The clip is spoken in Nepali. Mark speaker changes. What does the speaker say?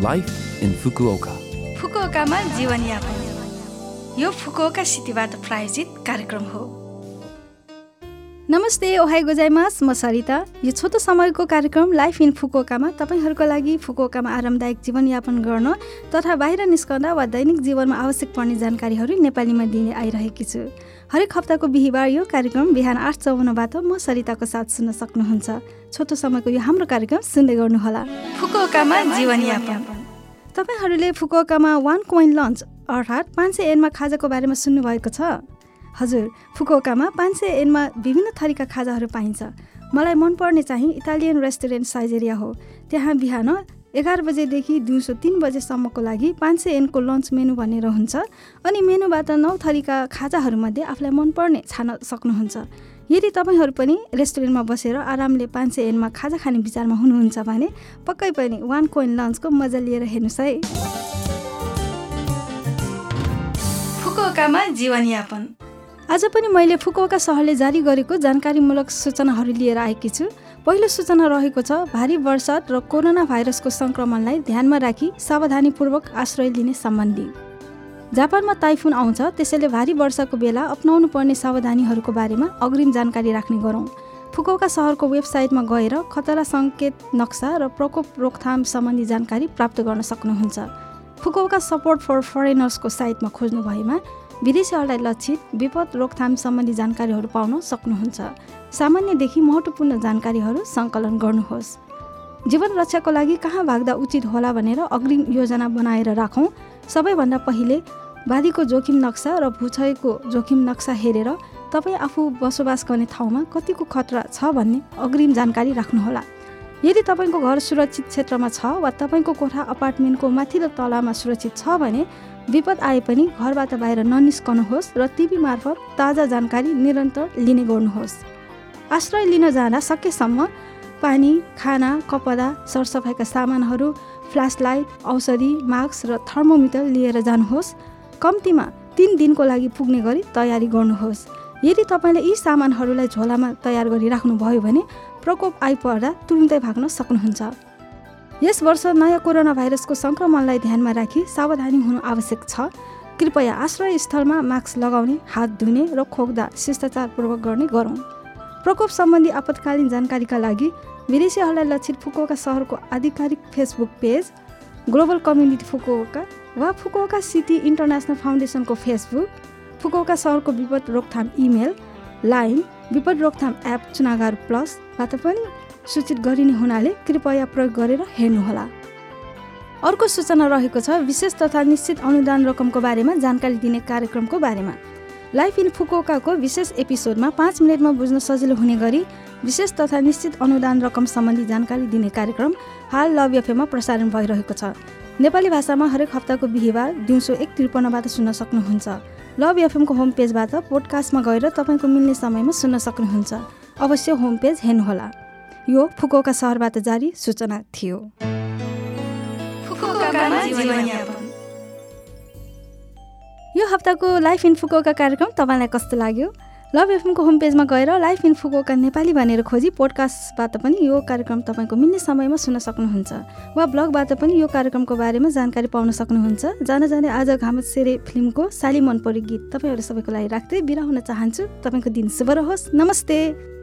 Speaker 1: Life in Fukuoka.
Speaker 2: फुकुओकामा जीवनयापन यो फुकुओका सिटीबाट प्रायोजित कार्यक्रम हो नमस्ते ओहाई गोजाइमास। म सरिता। यो छोटो समयको कार्यक्रम लाइफ इन फुकुओकामा तपाईँहरूको लागि फुकुओकामा आरामदायक जीवनयापन गर्न तथा बाहिर निस्कँदा वा दैनिक जीवनमा आवश्यक पर्ने जानकारीहरू नेपालीमा दिने आइरहेकी छु। हरेक हप्ताको बिहिबार यो कार्यक्रम बिहान आठ चौवन्नबाट म सरिताको साथ सुन्न सक्नुहुन्छ। छोटो समयको यो हाम्रो कार्यक्रम सुन्दै गर्नुहोला। फुकुओकामा जीवनयापन। तपाईँहरूले फुकुओकामा वान कोइन लन्च अर्थात् पाँच सय एनमा खाजाको बारेमा सुन्नुभएको छ? हजुर फुकुओकामा पाँच सय एनमा विभिन्न थरीका खाजाहरू पाइन्छ। मलाई मनपर्ने चाहिँ इटालियन रेस्टुरेन्ट साइजेरिया हो। त्यहाँ बिहान एघार बजेदेखि दिउँसो तिन बजेसम्मको लागि पाँच सय एनको लन्च मेनु भनेर हुन्छ अनि मेनुबाट नौ थरीका खाजाहरूमध्ये आफूलाई मनपर्ने छान्न सक्नुहुन्छ। यदि तपाईँहरू पनि रेस्टुरेन्टमा बसेर आरामले पाँच सय एनमा खाजा खाने विचारमा हुनुहुन्छ भने पक्कै पनि वान कोइन लन्चको मजा लिएर हेर्नुहोस् है। फुकुओकामा जीवनयापन। आज पनि मैले फुकुओका सहरले जारी गरेको जानकारीमूलक सूचनाहरू लिएर आएकी छु। पहिलो सूचना रहेको छ भारी वर्षात र कोरोना भाइरसको सङ्क्रमणलाई ध्यानमा राखी सावधानीपूर्वक आश्रय लिने सम्बन्धी। जापानमा ताइफुन आउँछ त्यसैले भारी वर्षाको बेला अप्नाउनु पर्ने सावधानीहरूको बारेमा अग्रिम जानकारी राख्ने गरौँ। फुकौका सहरको वेबसाइटमा गएर खतरा सङ्केत नक्सा र प्रकोप रोकथाम सम्बन्धी जानकारी प्राप्त गर्न सक्नुहुन्छ। फुकौका सपोर्ट फर फरेनर्सको साइटमा खोज्नु भएमा विदेशीहरूलाई लक्षित विपद रोकथाम सम्बन्धी जानकारीहरू पाउन सक्नुहुन्छ। सामान्यदेखि महत्त्वपूर्ण जानकारीहरू सङ्कलन गर्नुहोस्। जीवन रक्षाको लागि कहाँ भाग्दा उचित होला भनेर अग्रिम योजना बनाएर राखौँ। सबैभन्दा पहिले बालीको जोखिम नक्सा र भूक्षयको जोखिम नक्सा हेरेर तपाईँ आफू बसोबास गर्ने ठाउँमा कतिको खतरा छ भन्ने अग्रिम जानकारी राख्नुहोला। यदि तपाईँको घर सुरक्षित क्षेत्रमा छ वा तपाईँको कोठा अपार्टमेन्टको माथिल्लो तलामा सुरक्षित छ भने विपद आए पनि घरबाट बाहिर ननिस्कनुहोस् र टिभी मार्फत ताजा जानकारी निरन्तर लिने गर्नुहोस्। आश्रय लिन जाँदा सकेसम्म पानी खाना कपडा सरसफाइका सामानहरू फ्ल्यासलाइट औषधि मास्क र थर्मोमिटर लिएर जानुहोस्। कम्तीमा तिन दिनको लागि पुग्ने गरी तयारी गर्नुहोस्। यदि तपाईँले यी सामानहरूलाई झोलामा तयार गरी राख्नुभयो भने प्रकोप आइपर्दा तुरुन्तै भाग्न सक्नुहुन्छ। यस वर्ष नयाँ कोरोना भाइरसको सङ्क्रमणलाई ध्यानमा राखी सावधानी हुनु आवश्यक छ। कृपया आश्रय स्थलमा मास्क लगाउने हात धुने र खोक्दा शिष्टाचारपूर्वक गर्ने गरौँ। प्रकोप सम्बन्धी आपतकालीन जानकारीका लागि विदेशीहरूलाई लक्षित फुकुओका सहरको आधिकारिक Facebook page global community Fukuoka वा फुकुओका सिटी इन्टरनेसनल फाउन्डेसनको फेसबुक फुकुओका सहरको विपद रोकथाम इमेल लाइन विपद रोकथाम एप चुनागार प्लसबाट पनि सूचित गरिने हुनाले कृपया प्रयोग गरेर हेर्नुहोला। अर्को सूचना रहेको छ विशेष तथा निश्चित अनुदान रकमको बारेमा जानकारी दिने कार्यक्रमको बारेमा। लाइफ इन फुकुओकाको विशेष एपिसोडमा पाँच मिनटमा बुझ्न सजिलो हुने गरी विशेष तथा निश्चित अनुदान रकम सम्बन्धी जानकारी दिने कार्यक्रम हाल लभ एफएमा प्रसारण भइरहेको छ। नेपाली भाषामा हरेक हप्ताको बिहिबार दिउँसो एक त्रिपन्नबाट सुन्न सक्नुहुन्छ। लभ एफएमको होम पेजबाट पोडकास्टमा गएर तपाईँको मिल्ने समयमा सुन्न सक्नुहुन्छ। अवश्य होम पेज हेर्नुहोला। यो फुकोका सहरबाट जारी सूचना थियो। यो हप्ताको लाइफ इन फुकोका कार्यक्रम तपाईँलाई कस्तो लाग्यो? लभ एफएमको होम पेजमा गएर लाइफ इन फुकोका नेपाली भनेर खोजी पोडकास्टबाट पनि यो कार्यक्रम तपाईँको मिल्ने समयमा सुन्न सक्नुहुन्छ वा ब्लगबाट पनि यो कार्यक्रमको बारेमा जानकारी पाउन सक्नुहुन्छ। जान जाने आज घाम सेरे फिल्मको साली मन परे गीत तपाईँहरू सबैको लागि राख्दै बिरा हुन चाहन्छु। तपाईँको दिन शुभ रहोस्। नमस्ते।